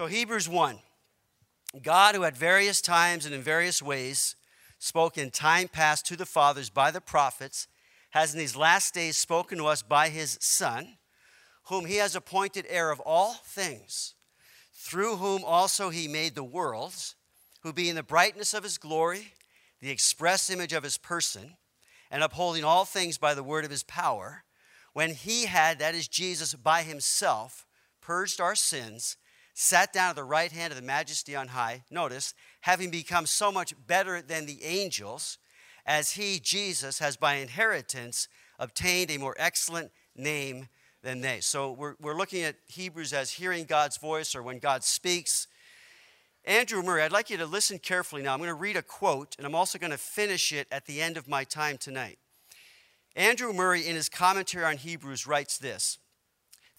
So, Hebrews 1 God, who at various times and in various ways spoke in time past to the fathers by the prophets, has in these last days spoken to us by his Son, whom he has appointed heir of all things, through whom also he made the worlds, who being the brightness of his glory, the express image of his person, and upholding all things by the word of his power, when he had, that is Jesus, by himself, purged our sins, sat down at the right hand of the majesty on high. Notice, having become so much better than the angels, as he, Jesus, has by inheritance obtained a more excellent name than they. So we're, we're looking at Hebrews as hearing God's voice or when God speaks. Andrew Murray, I'd like you to listen carefully now. I'm going to read a quote, and I'm also going to finish it at the end of my time tonight. Andrew Murray, in his commentary on Hebrews, writes this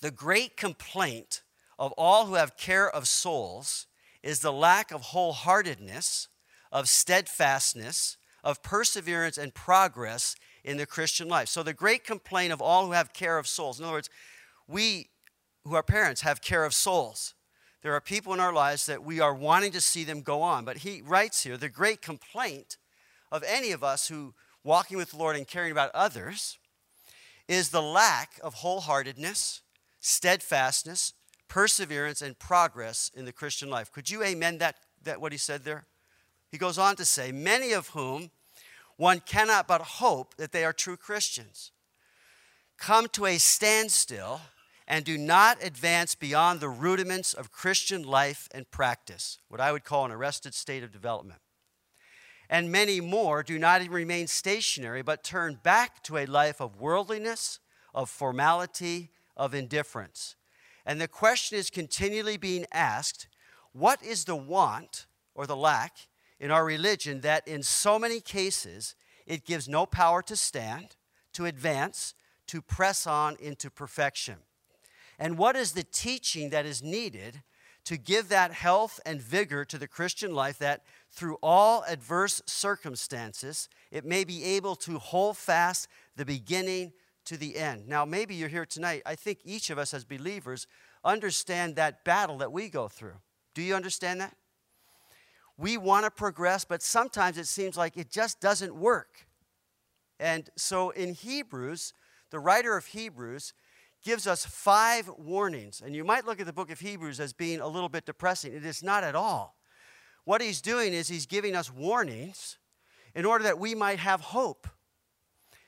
The great complaint of all who have care of souls is the lack of wholeheartedness, of steadfastness, of perseverance and progress in the Christian life. So, the great complaint of all who have care of souls, in other words, we who are parents have care of souls. There are people in our lives that we are wanting to see them go on. But he writes here the great complaint of any of us who walking with the Lord and caring about others is the lack of wholeheartedness, steadfastness, perseverance, and progress in the Christian life. Could you amen that, that what he said there? He goes on to say, many of whom one cannot but hope that they are true Christians, come to a standstill and do not advance beyond the rudiments of Christian life and practice, what I would call an arrested state of development and many more do not remain stationary, but turn back to a life of worldliness, of formality, of indifference. And the question is continually being asked what is the want or the lack in our religion that in so many cases it gives no power to stand, to advance, to press on into perfection? And what is the teaching that is needed to give that health and vigor to the Christian life that through all adverse circumstances, it may be able to hold fast the beginning to the end. Now, maybe you're here tonight. I think each of us as believers understand that battle that we go through. Do you understand that? We want to progress, but sometimes it seems like it just doesn't work. And so in Hebrews, the writer of Hebrews gives us five warnings. And you might look at the book of Hebrews as being a little bit depressing. It is not at all. What he's doing is he's giving us warnings in order that we might have hope.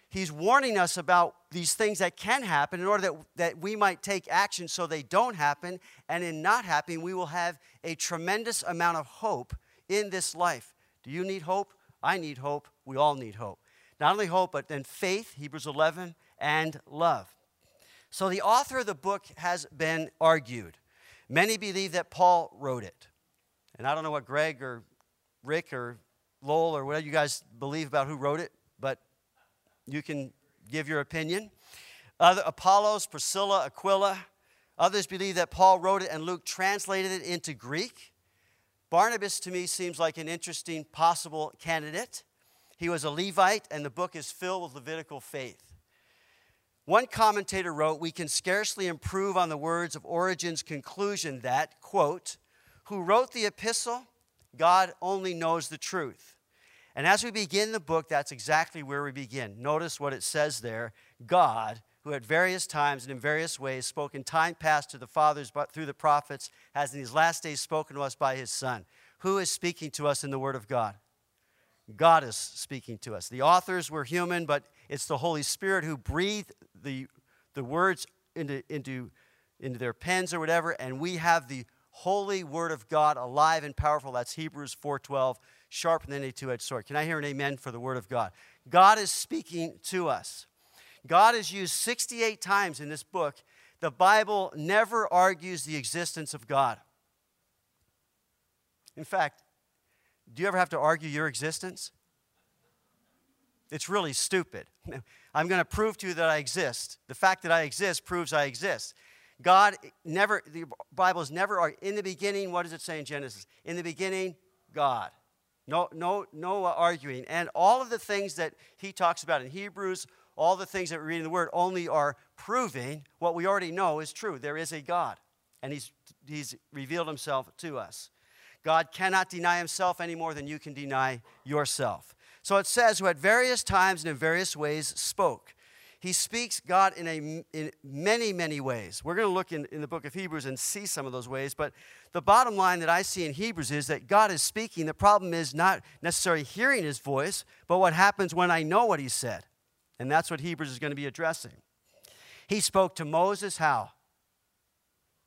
He's warning us about these things that can happen in order that, that we might take action so they don't happen. And in not happening, we will have a tremendous amount of hope in this life. Do you need hope? I need hope. We all need hope. Not only hope, but then faith, Hebrews 11, and love. So the author of the book has been argued. Many believe that Paul wrote it. And I don't know what Greg or Rick or Lowell or whatever you guys believe about who wrote it, but you can give your opinion. Other, Apollos, Priscilla, Aquila, others believe that Paul wrote it and Luke translated it into Greek. Barnabas to me seems like an interesting possible candidate. He was a Levite, and the book is filled with Levitical faith. One commentator wrote, We can scarcely improve on the words of Origen's conclusion that, quote, who wrote the epistle, God only knows the truth. And as we begin the book, that's exactly where we begin. Notice what it says there God, who at various times and in various ways spoke in time past to the fathers but through the prophets, has in these last days spoken to us by his Son. Who is speaking to us in the Word of God? God is speaking to us. The authors were human, but it's the Holy Spirit who breathed the, the words into, into, into their pens or whatever, and we have the holy word of God, alive and powerful. That's Hebrews 4:12, sharper than a two-edged sword. Can I hear an amen for the word of God? God is speaking to us. God is used 68 times in this book. The Bible never argues the existence of God. In fact, do you ever have to argue your existence? It's really stupid. I'm going to prove to you that I exist. The fact that I exist proves I exist. God never, the Bible is never, in the beginning, what does it say in Genesis? In the beginning, God. No, no, no arguing. And all of the things that he talks about in Hebrews, all the things that we read in the Word only are proving what we already know is true. There is a God. and he's, he's revealed himself to us. God cannot deny himself any more than you can deny yourself. So it says, who at various times and in various ways spoke. He speaks God in, a, in many, many ways. We're going to look in, in the book of Hebrews and see some of those ways, but the bottom line that I see in Hebrews is that God is speaking. The problem is not necessarily hearing his voice, but what happens when I know what he said. And that's what Hebrews is going to be addressing. He spoke to Moses how?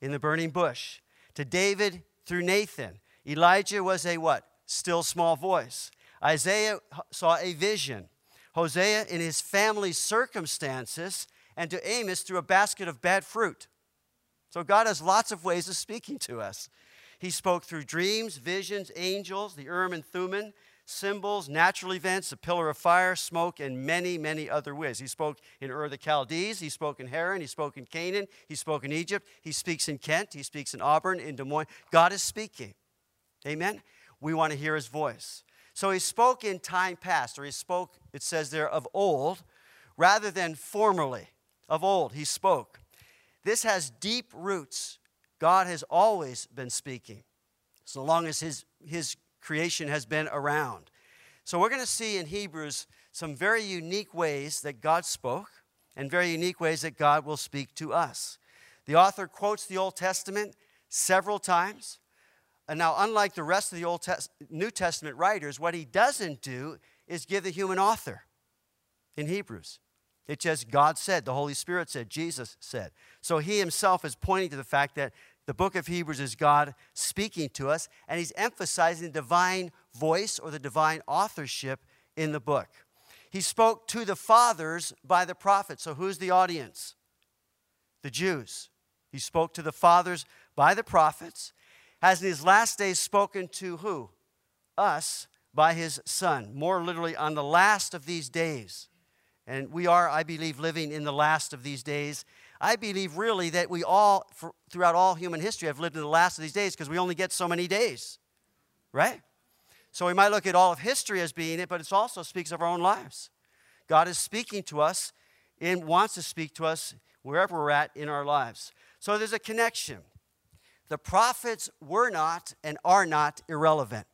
In the burning bush. To David through Nathan. Elijah was a what? Still small voice. Isaiah saw a vision. Hosea in his family's circumstances, and to Amos through a basket of bad fruit. So God has lots of ways of speaking to us. He spoke through dreams, visions, angels, the Urim and Thummim, symbols, natural events, a pillar of fire, smoke, and many, many other ways. He spoke in Ur the Chaldees, he spoke in Haran, he spoke in Canaan, he spoke in Egypt, he speaks in Kent, he speaks in Auburn, in Des Moines. God is speaking. Amen? We want to hear his voice. So he spoke in time past, or he spoke, it says there, of old, rather than formerly. Of old, he spoke. This has deep roots. God has always been speaking, so long as his, his creation has been around. So we're going to see in Hebrews some very unique ways that God spoke and very unique ways that God will speak to us. The author quotes the Old Testament several times. And now, unlike the rest of the Old Test- New Testament writers, what he doesn't do is give the human author in Hebrews. It just God said, the Holy Spirit said, Jesus said. So he himself is pointing to the fact that the book of Hebrews is God speaking to us, and he's emphasizing the divine voice or the divine authorship in the book. He spoke to the fathers by the prophets. So who's the audience? The Jews. He spoke to the fathers by the prophets has in his last days spoken to who? Us by his Son. More literally, on the last of these days. And we are, I believe, living in the last of these days. I believe really that we all, for, throughout all human history, have lived in the last of these days because we only get so many days, right? So we might look at all of history as being it, but it also speaks of our own lives. God is speaking to us and wants to speak to us wherever we're at in our lives. So there's a connection. The prophets were not and are not irrelevant.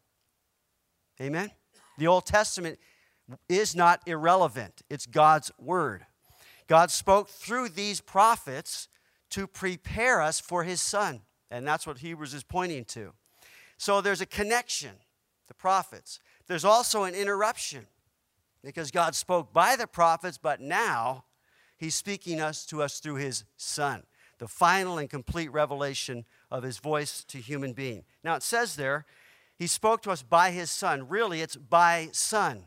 Amen? The Old Testament is not irrelevant, it's God's word. God spoke through these prophets to prepare us for his son. And that's what Hebrews is pointing to. So there's a connection, the prophets. There's also an interruption because God spoke by the prophets, but now he's speaking us to us through his son, the final and complete revelation of his voice to human being. Now it says there, he spoke to us by his son. Really, it's by son.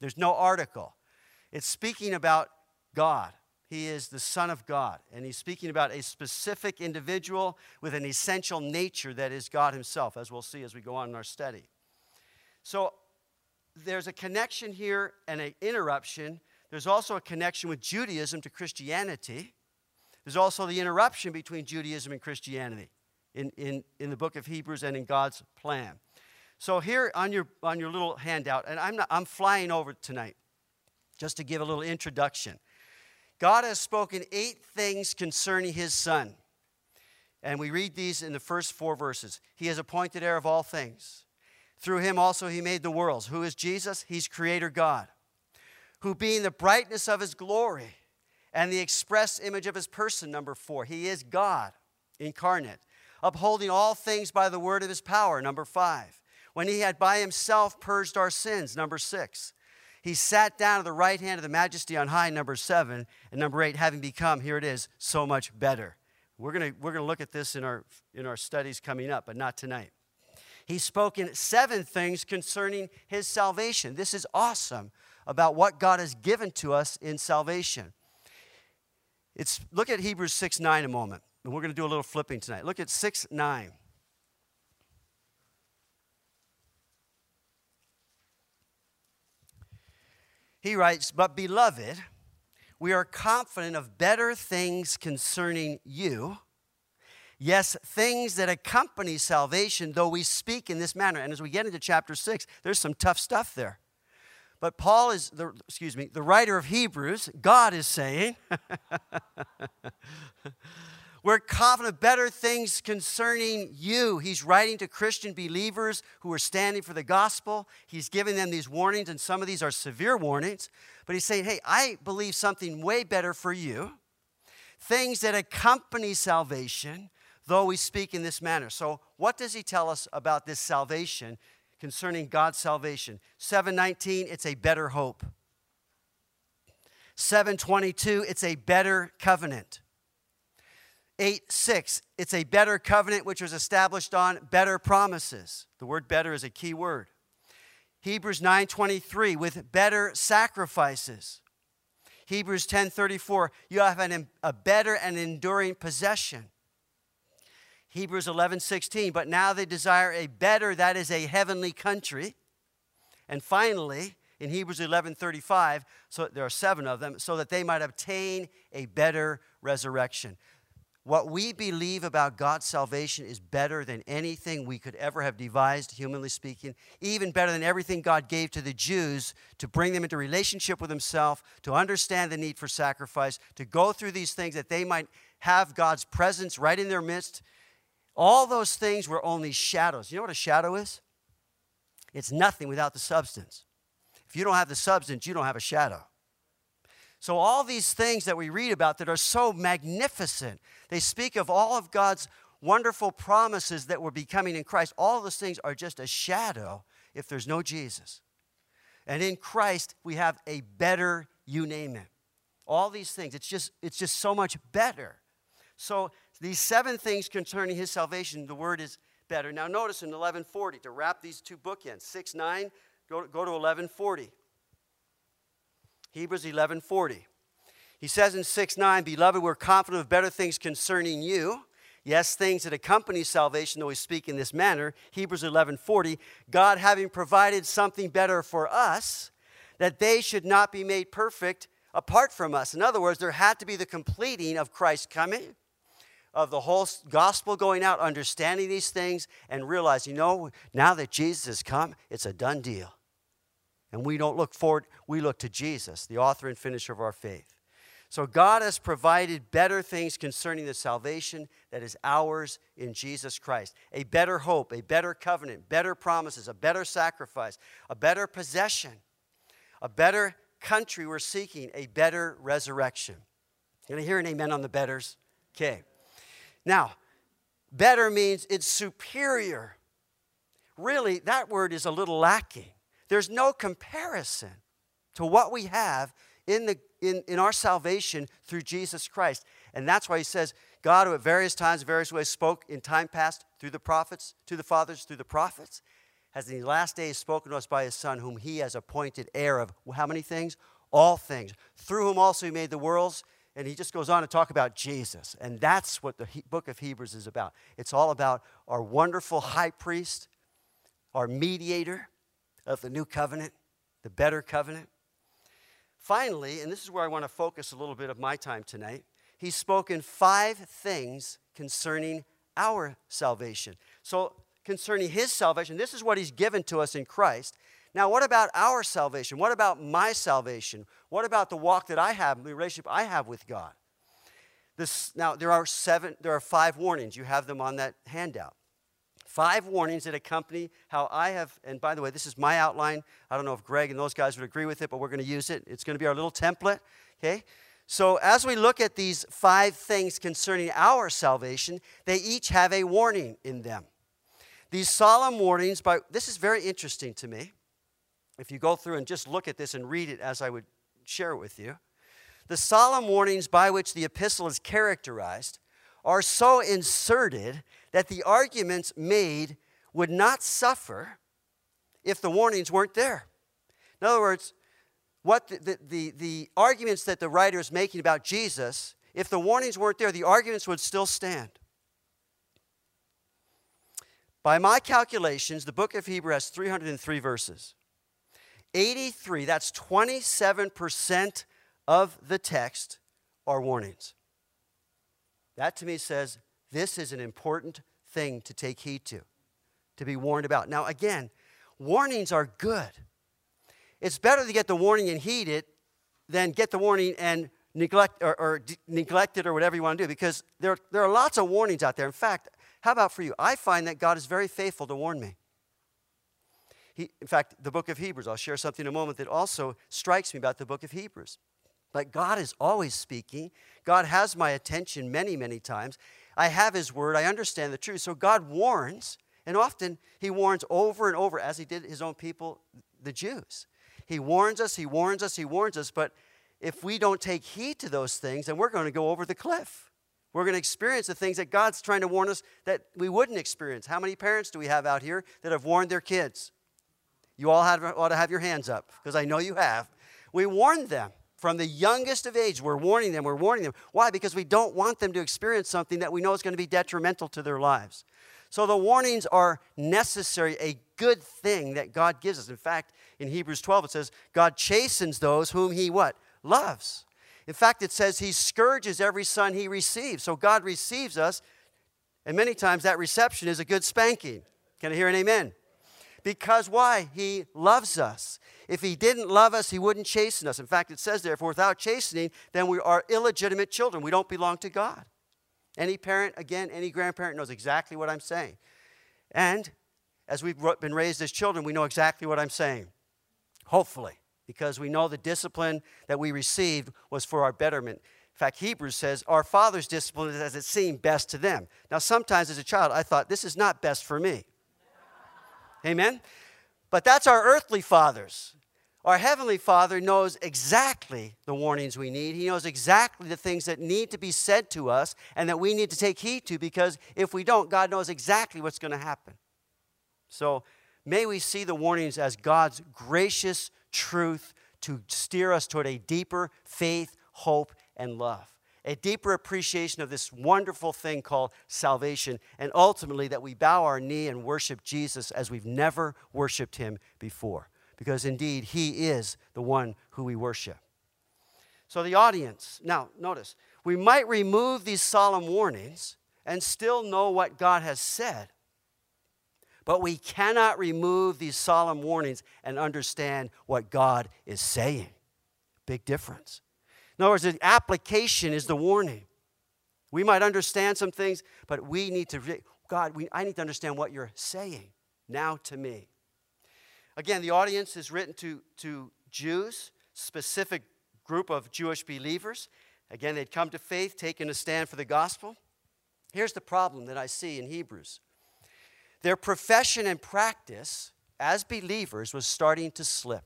There's no article. It's speaking about God. He is the Son of God, and he's speaking about a specific individual with an essential nature that is God himself, as we'll see as we go on in our study. So there's a connection here and an interruption. There's also a connection with Judaism to Christianity. There's also the interruption between Judaism and Christianity in, in, in the book of Hebrews and in God's plan. So here on your, on your little handout, and I'm, not, I'm flying over tonight just to give a little introduction. God has spoken eight things concerning his son. And we read these in the first four verses. He is appointed heir of all things. Through him also he made the worlds. Who is Jesus? He's creator God. Who being the brightness of his glory and the express image of his person, number four. He is God incarnate upholding all things by the word of his power, number five. When he had by himself purged our sins, number six. He sat down at the right hand of the majesty on high, number seven. And number eight, having become, here it is, so much better. We're going to we're gonna look at this in our, in our studies coming up, but not tonight. He's spoken seven things concerning his salvation. This is awesome about what God has given to us in salvation. It's, look at Hebrews 6 9 a moment. And we're going to do a little flipping tonight. Look at 6 9. He writes, But beloved, we are confident of better things concerning you. Yes, things that accompany salvation, though we speak in this manner. And as we get into chapter 6, there's some tough stuff there. But Paul is, the, excuse me, the writer of Hebrews, God is saying, We're confident of better things concerning you. He's writing to Christian believers who are standing for the gospel. He's giving them these warnings, and some of these are severe warnings. But he's saying, hey, I believe something way better for you. Things that accompany salvation, though we speak in this manner. So, what does he tell us about this salvation concerning God's salvation? 719, it's a better hope. 722, it's a better covenant. 8 6, it's a better covenant which was established on better promises. The word better is a key word. Hebrews 9:23 with better sacrifices. Hebrews 10:34 you have an, a better and enduring possession. Hebrews 11:16 but now they desire a better that is a heavenly country. And finally, in Hebrews 11:35, so there are 7 of them, so that they might obtain a better resurrection. What we believe about God's salvation is better than anything we could ever have devised, humanly speaking, even better than everything God gave to the Jews to bring them into relationship with Himself, to understand the need for sacrifice, to go through these things that they might have God's presence right in their midst. All those things were only shadows. You know what a shadow is? It's nothing without the substance. If you don't have the substance, you don't have a shadow. So, all these things that we read about that are so magnificent, they speak of all of God's wonderful promises that were becoming in Christ. All those things are just a shadow if there's no Jesus. And in Christ, we have a better you name it. All these things, it's just, it's just so much better. So, these seven things concerning his salvation, the word is better. Now, notice in 1140, to wrap these two bookends, 6 9, go, go to 1140. Hebrews 11:40. He says in 6 9, Beloved, we're confident of better things concerning you. Yes, things that accompany salvation, though we speak in this manner. Hebrews 11:40, God having provided something better for us, that they should not be made perfect apart from us. In other words, there had to be the completing of Christ's coming, of the whole gospel going out, understanding these things, and realizing, you know, now that Jesus has come, it's a done deal. And we don't look forward, we look to Jesus, the author and finisher of our faith. So God has provided better things concerning the salvation that is ours in Jesus Christ. A better hope, a better covenant, better promises, a better sacrifice, a better possession, a better country we're seeking, a better resurrection. Can I hear an amen on the betters? Okay. Now, better means it's superior. Really, that word is a little lacking. There's no comparison to what we have in, the, in, in our salvation through Jesus Christ. And that's why he says, God, who at various times, various ways spoke in time past through the prophets, to the fathers, through the prophets, has in the last days spoken to us by his Son, whom he has appointed heir of how many things? All things. Through whom also he made the worlds. And he just goes on to talk about Jesus. And that's what the book of Hebrews is about. It's all about our wonderful high priest, our mediator, of the new covenant, the better covenant. Finally, and this is where I want to focus a little bit of my time tonight, he's spoken five things concerning our salvation. So, concerning his salvation, this is what he's given to us in Christ. Now, what about our salvation? What about my salvation? What about the walk that I have, the relationship I have with God? This, now, there are seven, there are five warnings. You have them on that handout. Five warnings that accompany how I have, and by the way, this is my outline. I don't know if Greg and those guys would agree with it, but we're going to use it. It's going to be our little template, okay? So, as we look at these five things concerning our salvation, they each have a warning in them. These solemn warnings, by this is very interesting to me. If you go through and just look at this and read it as I would share it with you, the solemn warnings by which the epistle is characterized are so inserted that the arguments made would not suffer if the warnings weren't there. In other words, what the, the, the, the, arguments that the writer is making about Jesus, if the warnings weren't there, the arguments would still stand. By my calculations, the book of Hebrew has 303 verses. 83, that's 27% of the text, are warnings. That to me says this is an important thing to take heed to, to be warned about. Now, again, warnings are good. It's better to get the warning and heed it than get the warning and neglect or, or neglect it or whatever you want to do because there, there are lots of warnings out there. In fact, how about for you? I find that God is very faithful to warn me. He, in fact, the book of Hebrews, I'll share something in a moment that also strikes me about the book of Hebrews. Like God is always speaking. God has my attention many, many times. I have His word. I understand the truth. So God warns, and often He warns over and over, as He did His own people, the Jews. He warns us, He warns us, He warns us, but if we don't take heed to those things, then we're going to go over the cliff. We're going to experience the things that God's trying to warn us that we wouldn't experience. How many parents do we have out here that have warned their kids? You all have, ought to have your hands up because I know you have. We warned them from the youngest of age. We're warning them. We're warning them. Why? Because we don't want them to experience something that we know is going to be detrimental to their lives. So the warnings are necessary, a good thing that God gives us. In fact, in Hebrews 12 it says, God chastens those whom he what? Loves. In fact, it says he scourges every son he receives. So God receives us, and many times that reception is a good spanking. Can I hear an amen? Because why? He loves us. If he didn't love us, he wouldn't chasten us. In fact, it says there, if without chastening, then we are illegitimate children. We don't belong to God. Any parent, again, any grandparent knows exactly what I'm saying. And as we've been raised as children, we know exactly what I'm saying. Hopefully, because we know the discipline that we received was for our betterment. In fact, Hebrews says, Our fathers discipline is as it seemed best to them. Now, sometimes as a child, I thought, This is not best for me. Amen? But that's our earthly fathers. Our Heavenly Father knows exactly the warnings we need. He knows exactly the things that need to be said to us and that we need to take heed to because if we don't, God knows exactly what's going to happen. So may we see the warnings as God's gracious truth to steer us toward a deeper faith, hope, and love a deeper appreciation of this wonderful thing called salvation, and ultimately that we bow our knee and worship Jesus as we've never worshiped him before. Because indeed, he is the one who we worship. So, the audience, now notice, we might remove these solemn warnings and still know what God has said, but we cannot remove these solemn warnings and understand what God is saying. Big difference. In other words, the application is the warning. We might understand some things, but we need to, God, we, I need to understand what you're saying now to me. Again, the audience is written to, to Jews, specific group of Jewish believers. Again, they'd come to faith, taking a stand for the gospel. Here's the problem that I see in Hebrews their profession and practice as believers was starting to slip.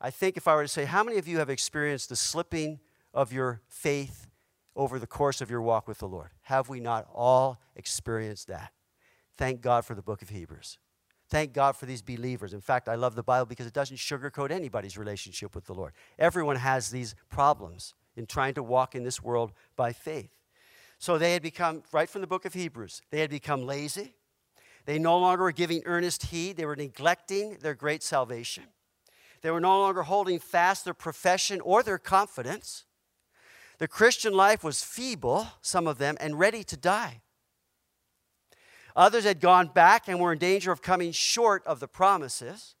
I think if I were to say, how many of you have experienced the slipping of your faith over the course of your walk with the Lord? Have we not all experienced that? Thank God for the book of Hebrews. Thank God for these believers. In fact, I love the Bible because it doesn't sugarcoat anybody's relationship with the Lord. Everyone has these problems in trying to walk in this world by faith. So they had become, right from the book of Hebrews, they had become lazy. They no longer were giving earnest heed. They were neglecting their great salvation. They were no longer holding fast their profession or their confidence. The Christian life was feeble, some of them, and ready to die. Others had gone back and were in danger of coming short of the promises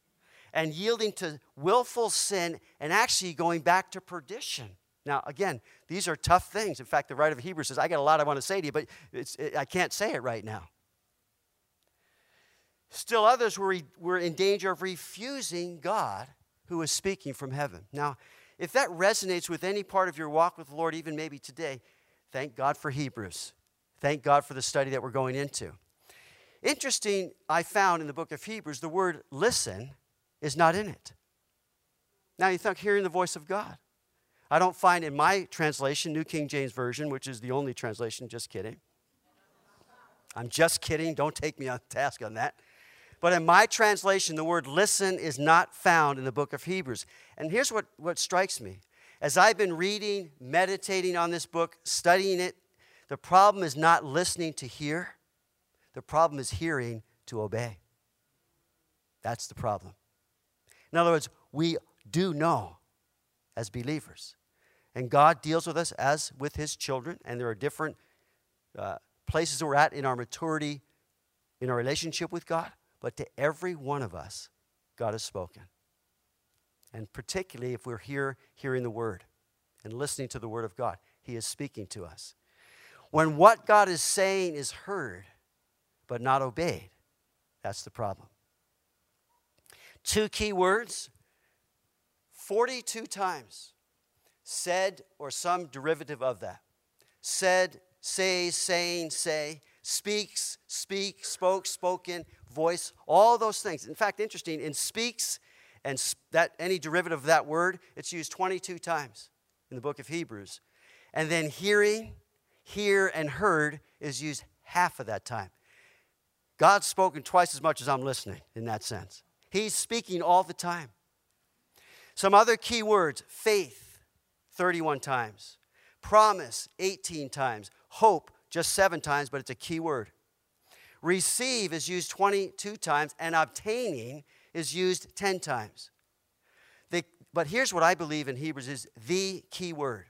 and yielding to willful sin and actually going back to perdition. Now, again, these are tough things. In fact, the writer of Hebrews says, I got a lot I want to say to you, but it, I can't say it right now. Still, others were, were in danger of refusing God who is speaking from heaven. Now, if that resonates with any part of your walk with the Lord, even maybe today, thank God for Hebrews. Thank God for the study that we're going into. Interesting, I found in the book of Hebrews, the word listen is not in it. Now you think hearing the voice of God. I don't find in my translation, New King James Version, which is the only translation, just kidding. I'm just kidding. Don't take me on task on that. But in my translation, the word listen is not found in the book of Hebrews. And here's what, what strikes me. As I've been reading, meditating on this book, studying it, the problem is not listening to hear, the problem is hearing to obey. That's the problem. In other words, we do know as believers. And God deals with us as with his children, and there are different uh, places we're at in our maturity, in our relationship with God. But to every one of us, God has spoken. And particularly if we're here hearing the word. and listening to the Word of God. He is speaking to us. When what God is saying is heard but not obeyed, that's the problem. Two key words 42 times said or some derivative of that. Said, say, saying, say, speaks, speak, spoke, spoken, voice, all those things. In fact, interesting, in speaks and that any derivative of that word, it's used 22 times in the book of Hebrews. And then hearing, hear, and heard is used half of that time. God's spoken twice as much as I'm listening in that sense. He's speaking all the time. Some other key words faith, 31 times, promise, 18 times, hope, just seven times, but it's a key word. Receive is used 22 times, and obtaining is used 10 times. The, but here's what I believe in Hebrews is the key word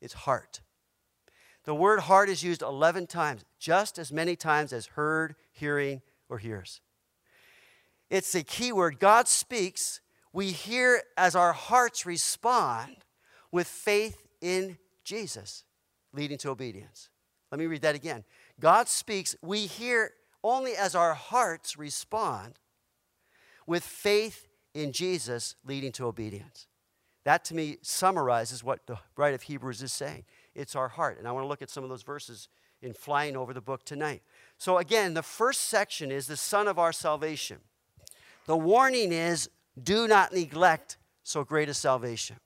it's heart. The word heart is used 11 times, just as many times as heard, hearing, or hears. It's a key word. God speaks, we hear as our hearts respond with faith in Jesus, leading to obedience. Let me read that again. God speaks, we hear only as our hearts respond with faith in Jesus, leading to obedience. That to me summarizes what the writer of Hebrews is saying. It's our heart. And I want to look at some of those verses in flying over the book tonight. So, again, the first section is the Son of our salvation. The warning is do not neglect so great a salvation.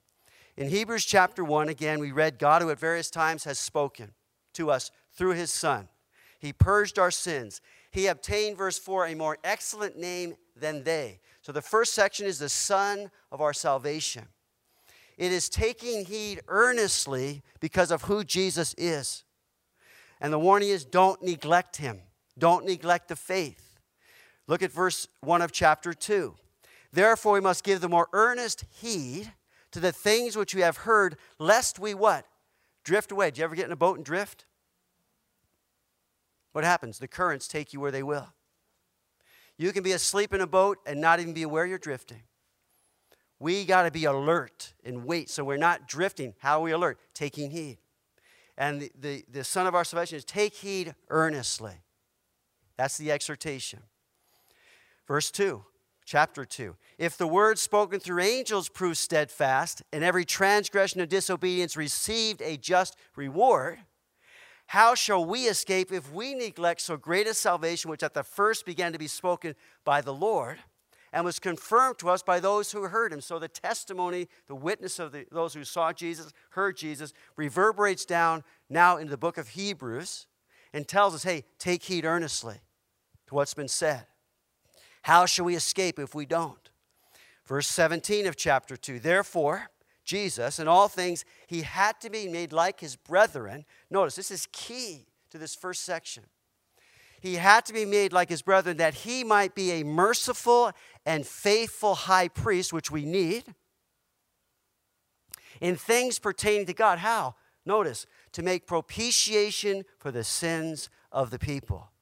In Hebrews chapter 1, again, we read God who at various times has spoken to us through his Son. He purged our sins. He obtained, verse 4, a more excellent name than they. So the first section is the Son of our salvation. It is taking heed earnestly because of who Jesus is. And the warning is don't neglect him, don't neglect the faith. Look at verse 1 of chapter 2. Therefore, we must give the more earnest heed to the things which we have heard, lest we what? Drift away. Did you ever get in a boat and drift? What happens? The currents take you where they will. You can be asleep in a boat and not even be aware you're drifting. We got to be alert and wait so we're not drifting. How are we alert? Taking heed. And the, the, the son of our salvation is take heed earnestly. That's the exhortation. Verse 2, chapter 2. If the word spoken through angels proves steadfast, and every transgression of disobedience received a just reward, how shall we escape if we neglect so great a salvation, which at the first began to be spoken by the Lord and was confirmed to us by those who heard him? So the testimony, the witness of the, those who saw Jesus, heard Jesus, reverberates down now into the book of Hebrews and tells us hey, take heed earnestly to what's been said. How shall we escape if we don't? Verse 17 of chapter 2 Therefore, Jesus, in all things, he had to be made like his brethren. Notice, this is key to this first section. He had to be made like his brethren that he might be a merciful and faithful high priest, which we need, in things pertaining to God. How? Notice, to make propitiation for the sins of the people.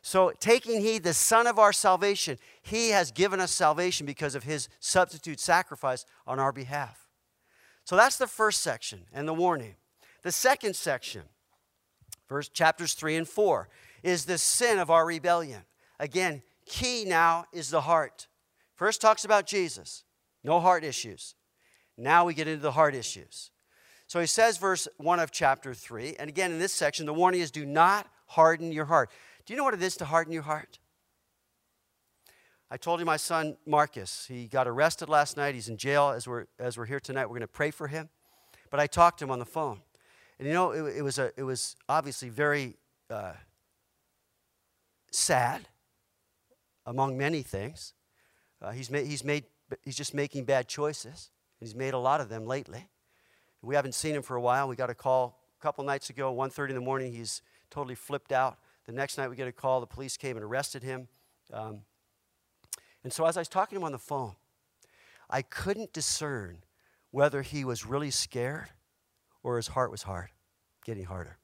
So, taking heed, the Son of our salvation, He has given us salvation because of His substitute sacrifice on our behalf. So, that's the first section and the warning. The second section, verse chapters 3 and 4, is the sin of our rebellion. Again, key now is the heart. First talks about Jesus, no heart issues. Now we get into the heart issues. So he says, verse 1 of chapter 3, and again in this section, the warning is do not harden your heart. Do you know what it is to harden your heart? I told you my son Marcus, he got arrested last night. He's in jail as we're, as we're here tonight. We're going to pray for him. But I talked to him on the phone. And you know, it, it was, a, it was obviously very uh, sad, among many things. Uh, he's, made, he's, made, he's just making bad choices. And he's made a lot of them lately. We haven't seen him for a while. We got a call a couple nights ago, 1.30 in the morning. He's totally flipped out. The next night we get a call, the police came and arrested him. Um, and so as I was talking to him on the phone, I couldn't discern whether he was really scared or his heart was hard, getting harder.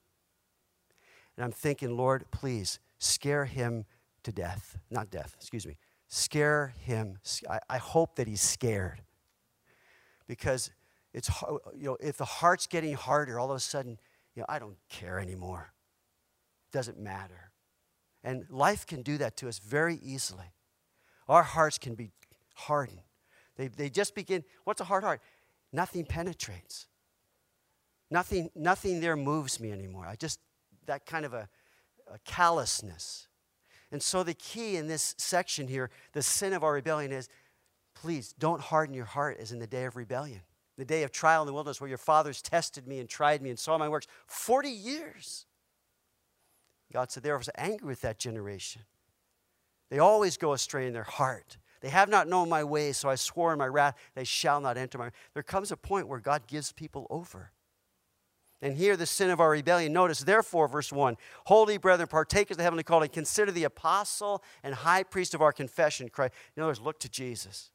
And I'm thinking, Lord, please scare him to death. Not death, excuse me. Scare him. I, I hope that he's scared. Because it's, you know, if the heart's getting harder, all of a sudden, you know, I don't care anymore. It doesn't matter. And life can do that to us very easily. Our hearts can be hardened. They, they just begin, what's a hard heart? Nothing penetrates. Nothing, nothing there moves me anymore. I just, that kind of a, a callousness. And so the key in this section here, the sin of our rebellion is please don't harden your heart as in the day of rebellion, the day of trial in the wilderness where your fathers tested me and tried me and saw my works 40 years. God said, There was angry with that generation. They always go astray in their heart. They have not known my ways, so I swore in my wrath, they shall not enter my. There comes a point where God gives people over. And here, the sin of our rebellion. Notice, therefore, verse 1 Holy brethren, partakers of the heavenly calling, consider the apostle and high priest of our confession, Christ. In other words, look to Jesus.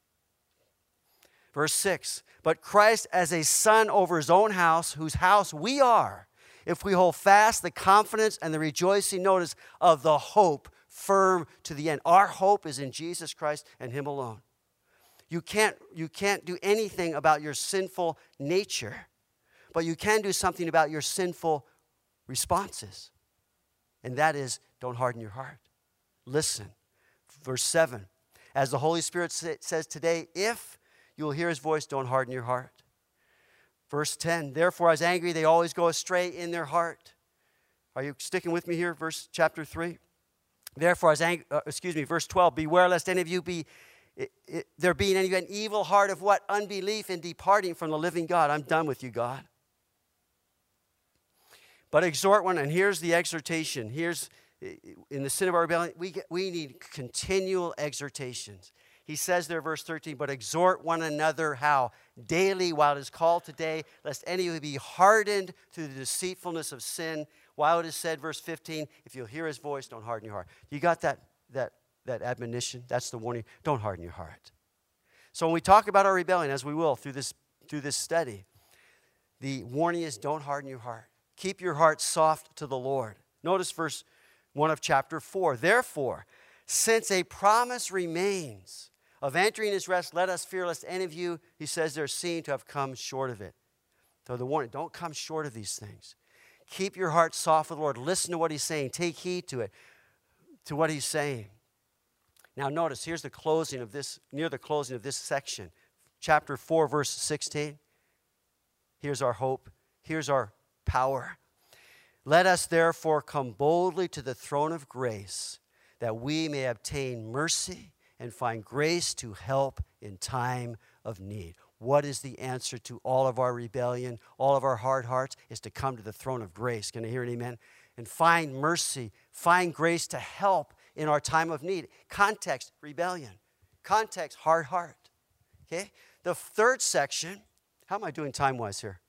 Verse 6 But Christ as a son over his own house, whose house we are, if we hold fast the confidence and the rejoicing, notice, of the hope firm to the end. Our hope is in Jesus Christ and him alone. You can't, you can't do anything about your sinful nature but you can do something about your sinful responses. And that is don't harden your heart. Listen. Verse 7 As the Holy Spirit says today, if you will hear his voice, don't harden your heart. Verse 10 Therefore, as angry, they always go astray in their heart. Are you sticking with me here? Verse chapter 3. Therefore, as angry, uh, excuse me, verse 12, beware lest any of you be it, it, there being any an evil heart of what unbelief in departing from the living God. I'm done with you, God. But exhort one, and here's the exhortation. Here's in the sin of our rebellion, we, get, we need continual exhortations. He says there, verse 13, but exhort one another how? Daily while it is called today, lest any of you be hardened through the deceitfulness of sin. While it is said, verse 15, if you'll hear his voice, don't harden your heart. You got that, that, that admonition? That's the warning. Don't harden your heart. So when we talk about our rebellion, as we will through this, through this study, the warning is don't harden your heart. Keep your heart soft to the Lord. Notice verse 1 of chapter 4. Therefore, since a promise remains of entering his rest, let us fear lest any of you, he says, they're seen to have come short of it. So the warning, don't come short of these things. Keep your heart soft with the Lord. Listen to what he's saying. Take heed to it, to what he's saying. Now notice, here's the closing of this, near the closing of this section. Chapter 4, verse 16. Here's our hope. Here's our power. Let us therefore come boldly to the throne of grace that we may obtain mercy and find grace to help in time of need. What is the answer to all of our rebellion, all of our hard hearts? Is to come to the throne of grace. Can I hear an amen? And find mercy, find grace to help in our time of need. Context, rebellion. Context, hard heart. Okay? The third section, how am I doing time wise here?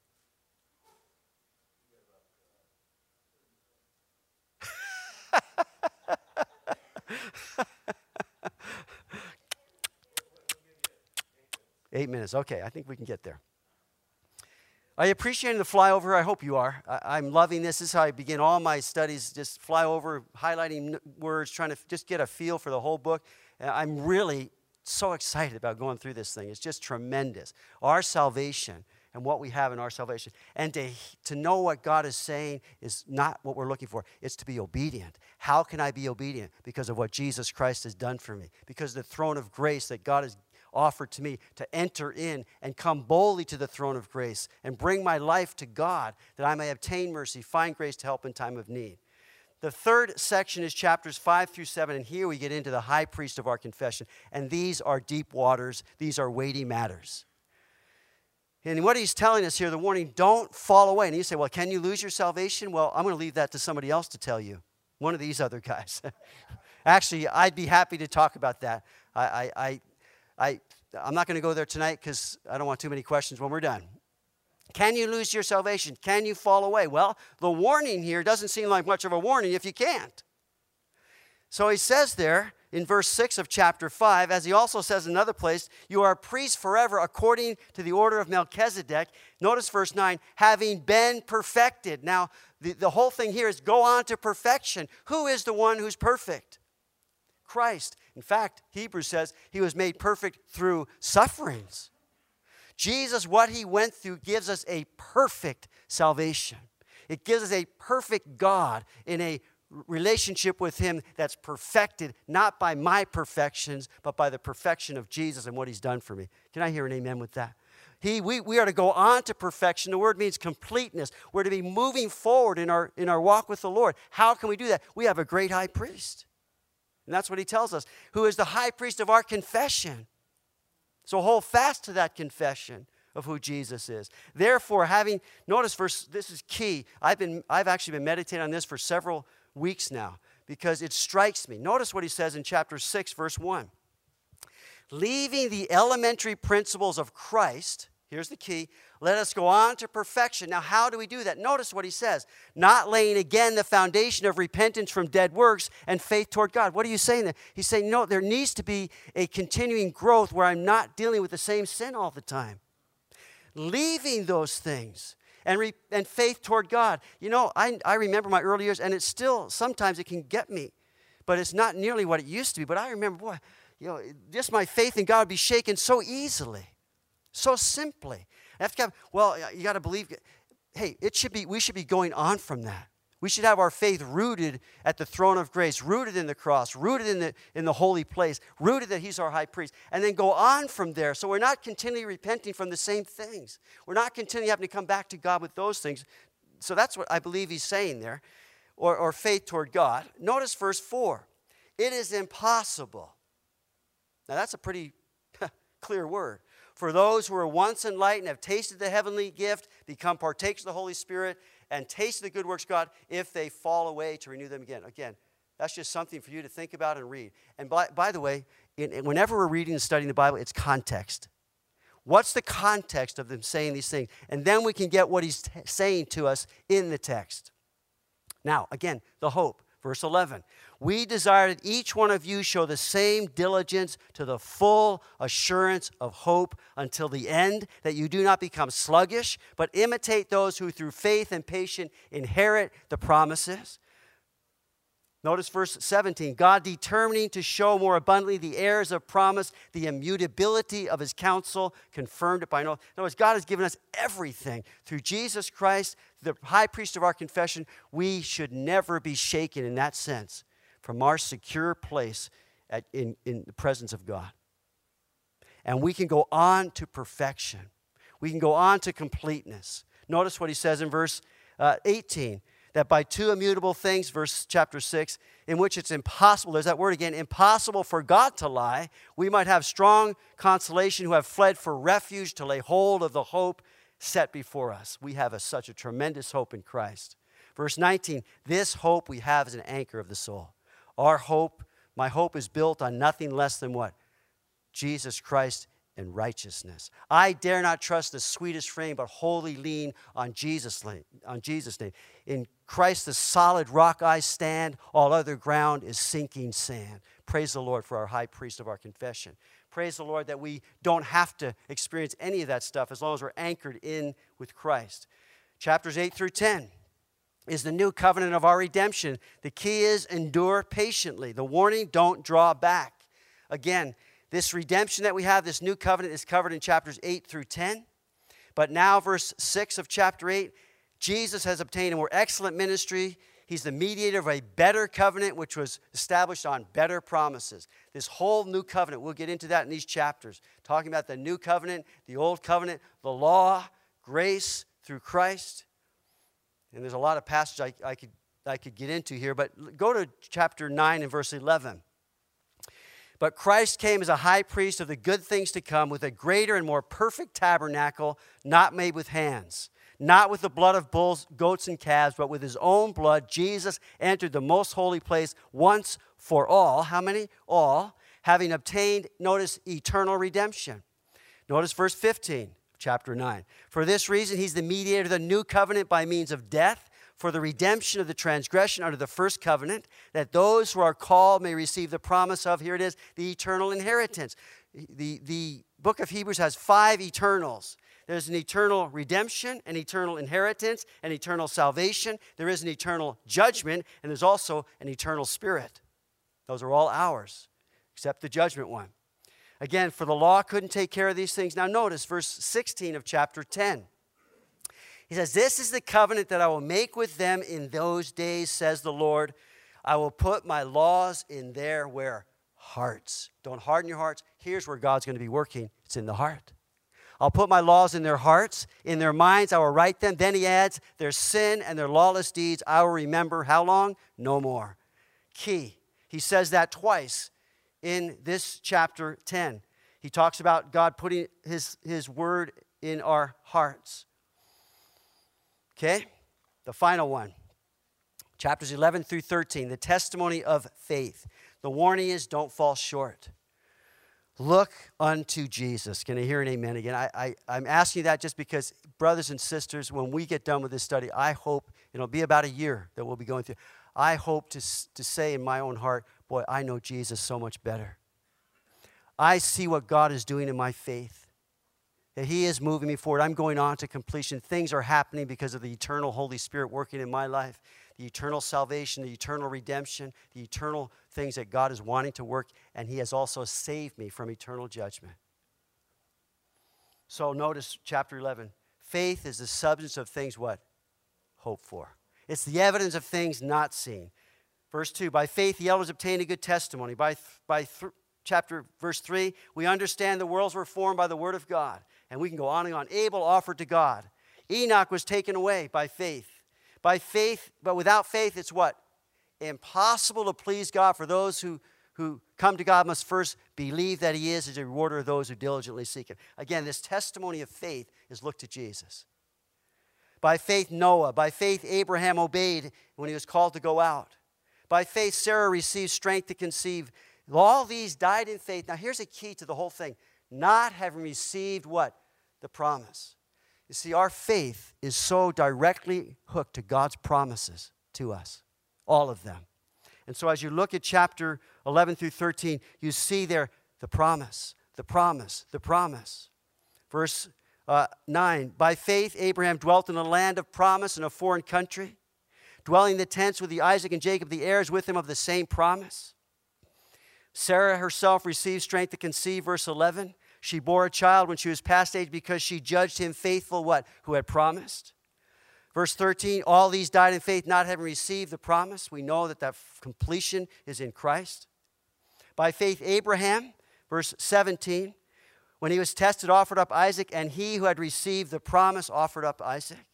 Eight minutes. Okay, I think we can get there. Are you the flyover? I hope you are. I, am loving this. This is how I begin all my studies, just fly over, highlighting words, trying to just get a feel for the whole book. I'm really so excited about going through this thing. It's just tremendous. Our salvation and what we have in our salvation. And to, to know what God is saying is not what we're looking for, it's to be obedient. How can I be obedient? Because of what Jesus Christ has done for me, because the throne of grace that God has offered to me to enter in and come boldly to the throne of grace and bring my life to God that I may obtain mercy, find grace to help in time of need. The third section is chapters 5 through 7, and here we get into the high priest of our confession. And these are deep waters, these are weighty matters. And what he's telling us here, the warning, don't fall away. And you say, well, can you lose your salvation? Well, I'm going to leave that to somebody else to tell you, one of these other guys. Actually, I'd be happy to talk about that. I, I, I, I'm not going to go there tonight because I don't want too many questions when we're done. Can you lose your salvation? Can you fall away? Well, the warning here doesn't seem like much of a warning if you can't. So he says there, in verse 6 of chapter 5, as he also says in another place, you are a priest forever according to the order of Melchizedek. Notice verse 9, having been perfected. Now, the, the whole thing here is go on to perfection. Who is the one who's perfect? Christ. In fact, Hebrews says he was made perfect through sufferings. Jesus, what he went through, gives us a perfect salvation. It gives us a perfect God in a relationship with him that's perfected not by my perfections, but by the perfection of Jesus and what he's done for me. Can I hear an amen with that? He, we, we are to go on to perfection. The word means completeness. We're to be moving forward in our, in our walk with the Lord. How can we do that? We have a great high priest. And that's what he tells us, who is the high priest of our confession. So hold fast to that confession of who Jesus is. Therefore, having notice verse this is key. I've been I've actually been meditating on this for several weeks now because it strikes me. Notice what he says in chapter 6 verse 1. Leaving the elementary principles of Christ, here's the key, let us go on to perfection. Now, how do we do that? Notice what he says not laying again the foundation of repentance from dead works and faith toward God. What are you saying there? He's saying, no, there needs to be a continuing growth where I'm not dealing with the same sin all the time. Leaving those things and, re- and faith toward God. You know, I, I remember my early years, and it's still, sometimes it can get me, but it's not nearly what it used to be. But I remember, boy, you know, just my faith in God would be shaken so easily, so simply. Have, well, you got to believe. Hey, it should be, we should be going on from that. We should have our faith rooted at the throne of grace, rooted in the cross, rooted in the, in the holy place, rooted that He's our high priest, and then go on from there. So we're not continually repenting from the same things. We're not continually having to come back to God with those things. So that's what I believe He's saying there, or, or faith toward God. Notice verse 4 it is impossible. Now that's a pretty clear word for those who were once enlightened, have tasted the heavenly gift, become partakers of the Holy Spirit, and tasted the good works of God, if they fall away to renew them again. Again, that's just something for you to think about and read. And by, by the way, in, whenever we're reading and studying the Bible, it's context. What's the context of them saying these things? And then we can get what he's t- saying to us in the text. Now, again, the hope. Verse 11 We desire that each one of you show the same diligence to the full assurance of hope until the end, that you do not become sluggish, but imitate those who through faith and patience inherit the promises. Notice verse 17 God determining to show more abundantly the heirs of promise, the immutability of his counsel, confirmed it by no. In other words, God has given us everything through Jesus Christ, the high priest of our confession. We should never be shaken in that sense from our secure place at, in, in the presence of God. And we can go on to perfection, we can go on to completeness. Notice what he says in verse uh, 18 that by two immutable things, verse chapter 6, in which it's impossible, there's that word again, impossible for God to lie, we might have strong consolation who have fled for refuge to lay hold of the hope set before us. We have a, such a tremendous hope in Christ. Verse 19, this hope we have is an anchor of the soul. Our hope, my hope is built on nothing less than what? Jesus Christ and righteousness. I dare not trust the sweetest frame, but wholly lean on Jesus' name. On Jesus' name. In Christ, the solid rock I stand, all other ground is sinking sand. Praise the Lord for our high priest of our confession. Praise the Lord that we don't have to experience any of that stuff as long as we're anchored in with Christ. Chapters 8 through 10 is the new covenant of our redemption. The key is endure patiently. The warning, don't draw back. Again, this redemption that we have, this new covenant, is covered in chapters 8 through 10. But now, verse 6 of chapter 8 Jesus has obtained a more excellent ministry. He's the mediator of a better covenant, which was established on better promises. This whole new covenant, we'll get into that in these chapters, talking about the new covenant, the old covenant, the law, grace through Christ. And there's a lot of passages I, I could, I could get into here, but go to chapter 9 and verse 11. But Christ came as a high priest of the good things to come with a greater and more perfect tabernacle, not made with hands not with the blood of bulls, goats, and calves, but with his own blood, Jesus entered the most holy place once for all. How many? All. Having obtained, notice, eternal redemption. Notice verse 15, chapter 9. For this reason, he's the mediator of the new covenant by means of death for the redemption of the transgression under the first covenant, that those who are called may receive the promise of, here it is, the eternal inheritance. The, the book of Hebrews has five eternals. There's an eternal redemption, an eternal inheritance, an eternal salvation. There is an eternal judgment, and there's also an eternal spirit. Those are all ours, except the judgment one. Again, for the law couldn't take care of these things. Now, notice verse 16 of chapter 10. He says, This is the covenant that I will make with them in those days, says the Lord. I will put my laws in their where? Hearts. Don't harden your hearts. Here's where God's going to be working it's in the heart. I'll put my laws in their hearts, in their minds, I will write them. Then he adds, Their sin and their lawless deeds I will remember. How long? No more. Key. He says that twice in this chapter 10. He talks about God putting his, his word in our hearts. Okay? The final one. Chapters 11 through 13, the testimony of faith. The warning is don't fall short. Look unto Jesus. Can I hear an amen again? I, I, I'm asking that just because, brothers and sisters, when we get done with this study, I hope it'll be about a year that we'll be going through. I hope to, to say in my own heart, boy, I know Jesus so much better. I see what God is doing in my faith that He is moving me forward. I'm going on to completion. Things are happening because of the eternal Holy Spirit working in my life, the eternal salvation, the eternal redemption, the eternal things that God is wanting to work, and He has also saved me from eternal judgment. So notice chapter 11. Faith is the substance of things what? Hope for. It's the evidence of things not seen. Verse 2 By faith, the elders obtained a good testimony. By, by th- chapter verse 3, we understand the worlds were formed by the word of God. And we can go on and on. Abel offered to God. Enoch was taken away by faith. By faith, but without faith, it's what? Impossible to please God for those who, who come to God must first believe that He is as a rewarder of those who diligently seek Him. Again, this testimony of faith is look to Jesus. By faith, Noah. By faith, Abraham obeyed when he was called to go out. By faith, Sarah received strength to conceive. All these died in faith. Now, here's a key to the whole thing not having received what? the promise. You see, our faith is so directly hooked to God's promises to us, all of them. And so, as you look at chapter 11 through 13, you see there the promise, the promise, the promise. Verse uh, 9 By faith, Abraham dwelt in a land of promise in a foreign country, dwelling in the tents with the Isaac and Jacob, the heirs with him of the same promise. Sarah herself received strength to conceive, verse 11. She bore a child when she was past age because she judged him faithful, what? Who had promised. Verse 13, all these died in faith, not having received the promise. We know that that completion is in Christ. By faith, Abraham, verse 17, when he was tested, offered up Isaac, and he who had received the promise offered up Isaac.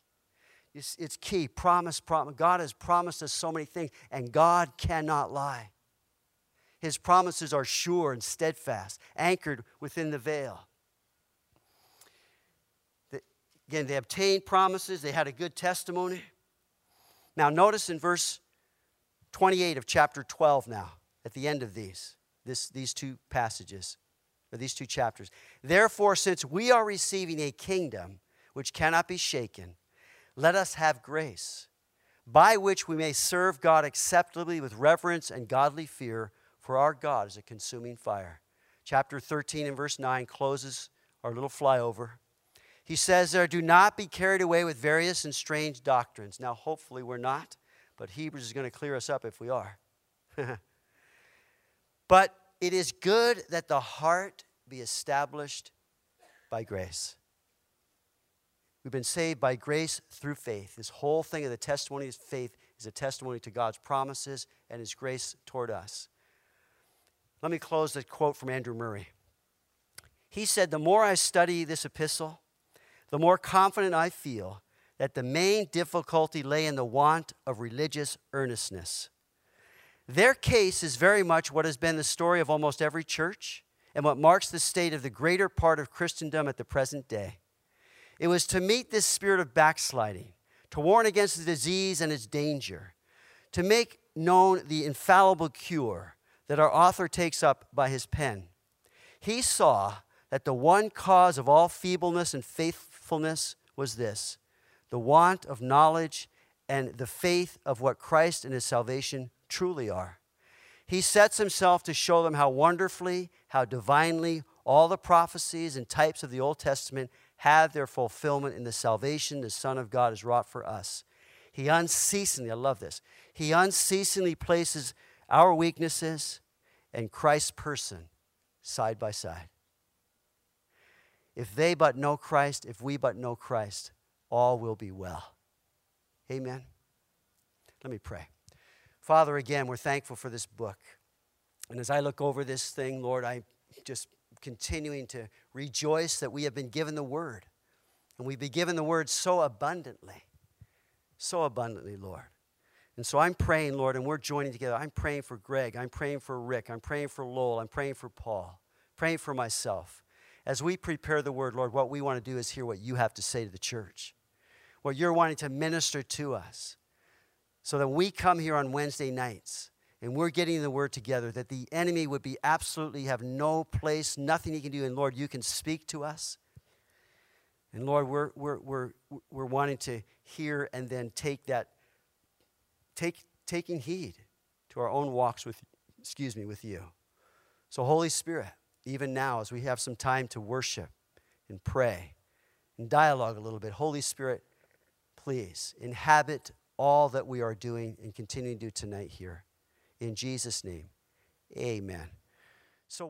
It's, it's key. Promise, promise. God has promised us so many things, and God cannot lie. His promises are sure and steadfast, anchored within the veil. again, they obtained promises, they had a good testimony. Now, notice in verse 28 of chapter 12 now, at the end of these, this, these two passages, or these two chapters. Therefore, since we are receiving a kingdom which cannot be shaken, let us have grace, by which we may serve God acceptably with reverence and godly fear for our God is a consuming fire. Chapter 13 and verse 9 closes our little flyover. He says there, do not be carried away with various and strange doctrines. Now, hopefully, we're not, but Hebrews is going to clear us up if we are. but it is good that the heart be established by grace. We've been saved by grace through faith. This whole thing of the testimony of faith is a testimony to God's promises and His grace toward us. Let me close with a quote from Andrew Murray. He said, The more I study this epistle, the more confident I feel that the main difficulty lay in the want of religious earnestness. Their case is very much what has been the story of almost every church and what marks the state of the greater part of Christendom at the present day. It was to meet this spirit of backsliding, to warn against the disease and its danger, to make known the infallible cure that our author takes up by his pen. He saw that the one cause of all feebleness and faithfulness was this the want of knowledge and the faith of what Christ and his salvation truly are. He sets himself to show them how wonderfully, how divinely all the prophecies and types of the Old Testament have their fulfillment in the salvation the Son of God has wrought for us. He unceasingly, I love this, he unceasingly places our weaknesses and Christ's person side by side. If they but know Christ, if we but know Christ, all will be well. Amen. Let me pray. Father, again, we're thankful for this book. And as I look over this thing, Lord, I'm just continuing to rejoice that we have been given the word. And we've been given the word so abundantly. So abundantly, Lord. And so I'm praying, Lord, and we're joining together. I'm praying for Greg. I'm praying for Rick. I'm praying for Lowell. I'm praying for Paul. Praying for myself. As we prepare the word, Lord, what we want to do is hear what you have to say to the church, what you're wanting to minister to us. So that we come here on Wednesday nights and we're getting the word together, that the enemy would be absolutely have no place, nothing he can do. And Lord, you can speak to us. And Lord, we're, we're, we're, we're wanting to hear and then take that take, taking heed to our own walks with, excuse me, with you. So, Holy Spirit, even now, as we have some time to worship and pray and dialogue a little bit, Holy Spirit, please inhabit all that we are doing and continue to do tonight here. In Jesus' name, amen. So,